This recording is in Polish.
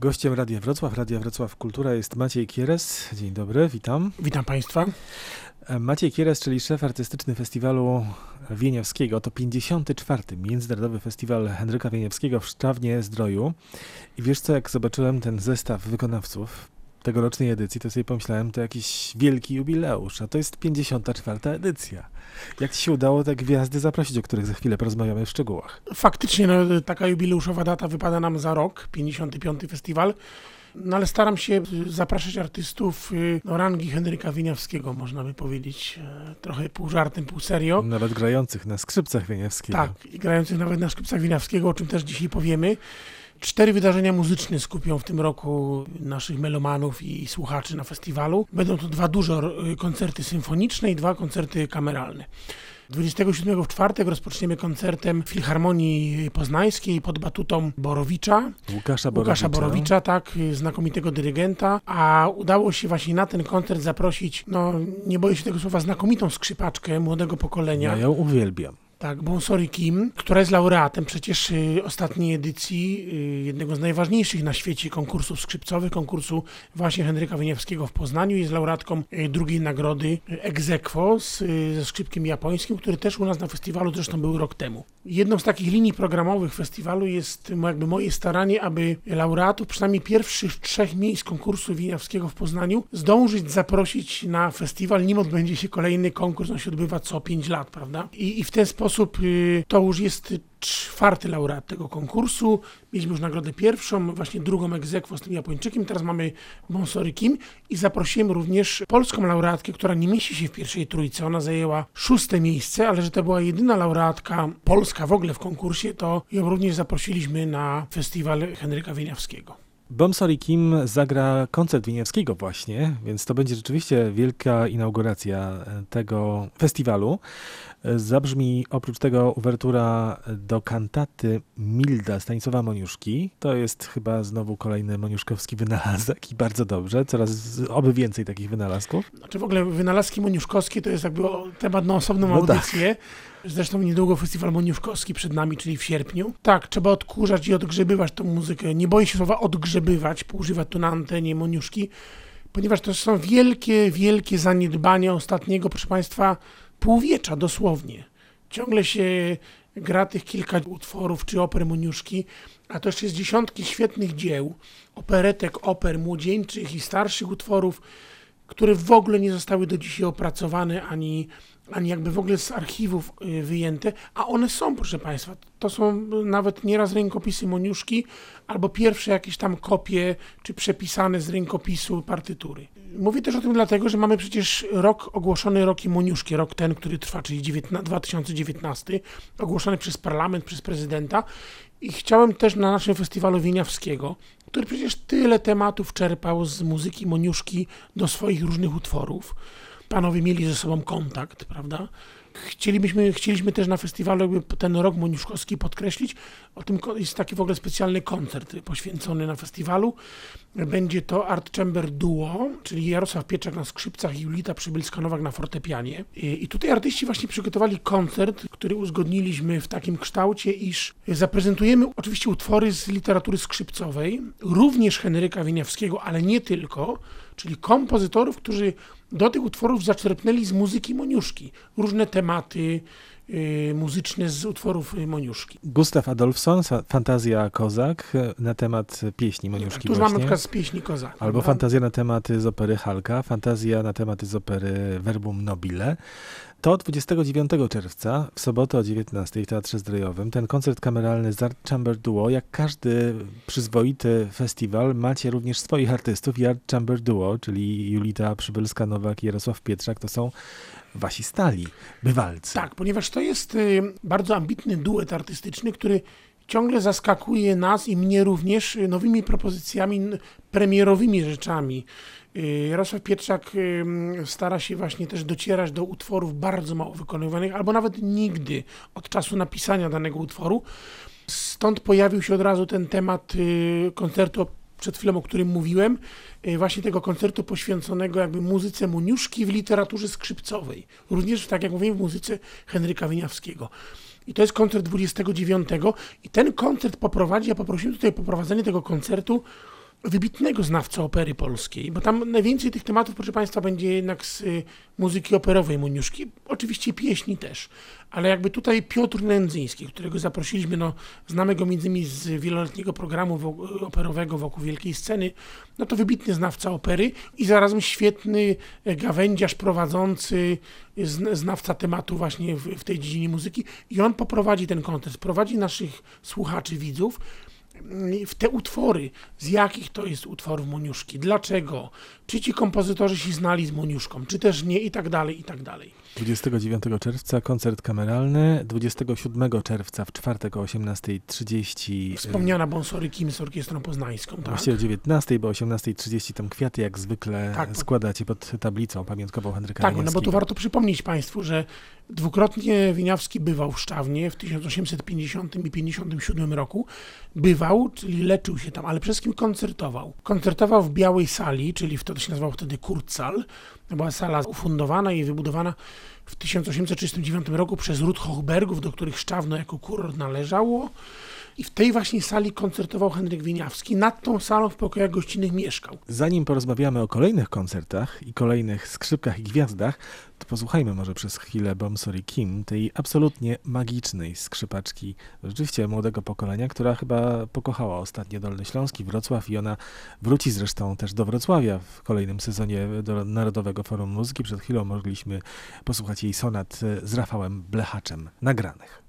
Gościem Radia Wrocław, Radia Wrocław Kultura jest Maciej Kieres. Dzień dobry, witam. Witam Państwa. E, Maciej Kieres, czyli szef artystyczny festiwalu Wieniawskiego. To 54. Międzynarodowy Festiwal Henryka Wieniawskiego w Szczawnie Zdroju. I wiesz co, jak zobaczyłem ten zestaw wykonawców tegorocznej edycji, to sobie pomyślałem, to jakiś wielki jubileusz, a to jest 54. edycja. Jak ci się udało te gwiazdy zaprosić, o których za chwilę porozmawiamy w szczegółach? Faktycznie no, taka jubileuszowa data wypada nam za rok, 55. festiwal. No ale staram się zapraszać artystów y, no, rangi Henryka Wieniawskiego, można by powiedzieć, e, trochę pół żartem, pół serio. Nawet grających na skrzypcach Wieniawskiego. Tak, i grających nawet na skrzypcach Wieniawskiego, o czym też dzisiaj powiemy. Cztery wydarzenia muzyczne skupią w tym roku naszych melomanów i słuchaczy na festiwalu. Będą to dwa duże koncerty symfoniczne i dwa koncerty kameralne. 27 w czwartek rozpoczniemy koncertem Filharmonii Poznańskiej pod batutą Borowicza. Łukasza Borowicza. Łukasza Borowicza, tak, znakomitego dyrygenta. A udało się właśnie na ten koncert zaprosić, no nie boję się tego słowa, znakomitą skrzypaczkę młodego pokolenia. Ja ją uwielbiam. Tak, Bonsori Kim, która jest laureatem przecież y, ostatniej edycji y, jednego z najważniejszych na świecie konkursów skrzypcowych, konkursu właśnie Henryka Wieniawskiego w Poznaniu. Jest laureatką y, drugiej nagrody Egzekwo ze skrzypkiem japońskim, który też u nas na festiwalu zresztą był rok temu. Jedną z takich linii programowych festiwalu jest jakby moje staranie, aby laureatów przynajmniej pierwszych trzech miejsc konkursu Wieniawskiego w Poznaniu zdążyć zaprosić na festiwal, nim odbędzie się kolejny konkurs. On się odbywa co pięć lat, prawda? I, i w ten sposób sposób y, to już jest czwarty laureat tego konkursu. Mieliśmy już nagrodę pierwszą, właśnie drugą egzekwo z tym Japończykiem, teraz mamy Bonsori Kim i zaprosiłem również polską laureatkę, która nie mieści się w pierwszej trójce. Ona zajęła szóste miejsce, ale że to była jedyna laureatka polska w ogóle w konkursie, to ją również zaprosiliśmy na festiwal Henryka Wieniawskiego. Bomsori Kim zagra koncert Wieniawskiego właśnie, więc to będzie rzeczywiście wielka inauguracja e, tego festiwalu. E, zabrzmi oprócz tego uwertura do kantaty Milda Stanisława Moniuszki. To jest chyba znowu kolejny moniuszkowski wynalazek i bardzo dobrze. Coraz oby więcej takich wynalazków. Znaczy w ogóle wynalazki moniuszkowskie to jest jakby temat na osobną no tak. audycję. Tak. Zresztą niedługo festiwal moniuszkowski przed nami, czyli w sierpniu. Tak, trzeba odkurzać i odgrzebywać tą muzykę. Nie boję się słowa odgrzebywać, używać tu na antenie moniuszki, ponieważ to są wielkie, wielkie zaniedbania ostatniego, proszę Państwa, półwiecza dosłownie. Ciągle się gra tych kilka utworów czy oper Moniuszki, a to jeszcze jest dziesiątki świetnych dzieł, operetek, oper młodzieńczych i starszych utworów, które w ogóle nie zostały do dzisiaj opracowane ani ani jakby w ogóle z archiwów y, wyjęte, a one są, proszę Państwa. To są nawet nieraz rękopisy Moniuszki, albo pierwsze jakieś tam kopie, czy przepisane z rękopisu partytury. Mówię też o tym dlatego, że mamy przecież rok ogłoszony rokiem Moniuszki, rok ten, który trwa, czyli 2019, ogłoszony przez parlament, przez prezydenta. I chciałem też na naszym festiwalu Wieniawskiego, który przecież tyle tematów czerpał z muzyki Moniuszki do swoich różnych utworów, panowie mieli ze sobą kontakt, prawda? Chcielibyśmy, chcieliśmy też na festiwalu ten rok Moniuszkowski podkreślić. O tym jest taki w ogóle specjalny koncert poświęcony na festiwalu. Będzie to Art Chamber Duo, czyli Jarosław Pieczak na skrzypcach i Julita Przybylska-Nowak na fortepianie. I tutaj artyści właśnie przygotowali koncert, który uzgodniliśmy w takim kształcie, iż zaprezentujemy oczywiście utwory z literatury skrzypcowej, również Henryka Wieniawskiego, ale nie tylko, czyli kompozytorów, którzy do tych utworów zaczerpnęli z muzyki Moniuszki. Różne tematy y, muzyczne z utworów Moniuszki. Gustaw Adolfson, Fantazja Kozak na temat pieśni Moniuszki Tu mamy przykład z pieśni Kozak. Albo prawda? Fantazja na tematy z opery Halka, Fantazja na tematy z opery Verbum Nobile. To 29 czerwca, w sobotę o 19 w Teatrze Zdrojowym, ten koncert kameralny z Art Chamber Duo, jak każdy przyzwoity festiwal, macie również swoich artystów i Art Chamber Duo, czyli Julita Przybylska-Nowak i Jarosław Pietrzak, to są wasi stali, bywalcy. Tak, ponieważ to jest y, bardzo ambitny duet artystyczny, który ciągle zaskakuje nas i mnie również nowymi propozycjami, premierowymi rzeczami. Y, Jarosław Pietrzak stara się właśnie też docierać do utworów bardzo mało wykonywanych, albo nawet nigdy od czasu napisania danego utworu. Stąd pojawił się od razu ten temat y, koncertu przed chwilą, o którym mówiłem, y, właśnie tego koncertu poświęconego jakby muzyce Muniuszki w literaturze skrzypcowej. Również, tak jak mówiłem, w muzyce Henryka Wieniawskiego. I to jest koncert 29. I ten koncert poprowadzi, ja poprosiłem tutaj o poprowadzenie tego koncertu wybitnego znawcę opery polskiej, bo tam najwięcej tych tematów, proszę Państwa, będzie jednak z y, muzyki operowej Moniuszki, oczywiście pieśni też, ale jakby tutaj Piotr Nędzyński, którego zaprosiliśmy, no, znamy go między innymi z wieloletniego programu wo- operowego wokół Wielkiej Sceny, no to wybitny znawca opery i zarazem świetny e, gawędziarz prowadzący, zn- znawca tematu właśnie w, w tej dziedzinie muzyki. I on poprowadzi ten koncert, prowadzi naszych słuchaczy, widzów, w te utwory, z jakich to jest utworów Moniuszki, dlaczego, czy ci kompozytorzy się znali z Moniuszką, czy też nie? I tak dalej, i tak dalej. 29 czerwca koncert kameralny, 27 czerwca w czwartek o 18.30 Wspomniana Bonsory Kim z Orkiestrą Poznańską, tak? Właściwie o 19, bo o 18.30 tam kwiaty jak zwykle Tak. składacie pod tablicą pamiątkową Henryka Tak, no bo tu warto przypomnieć Państwu, że dwukrotnie Winiawski bywał w Szczawnie w 1850 i 57 roku. Bywał, czyli leczył się tam, ale przede wszystkim koncertował. Koncertował w Białej Sali, czyli w to się nazywało wtedy Kurzsaal. To była sala ufundowana i wybudowana w 1839 roku przez Ruth Hochbergów, do których Szczawno jako kurort należało. I w tej właśnie sali koncertował Henryk Winiawski. Nad tą salą w pokojach gościnnych mieszkał. Zanim porozmawiamy o kolejnych koncertach i kolejnych skrzypkach i gwiazdach, to posłuchajmy może przez chwilę Bomsori Kim, tej absolutnie magicznej skrzypaczki, rzeczywiście młodego pokolenia, która chyba pokochała ostatnio Dolny Śląski, Wrocław i ona wróci zresztą też do Wrocławia w kolejnym sezonie do Narodowego Forum Muzyki. Przed chwilą mogliśmy posłuchać jej sonat z Rafałem Blechaczem nagranych.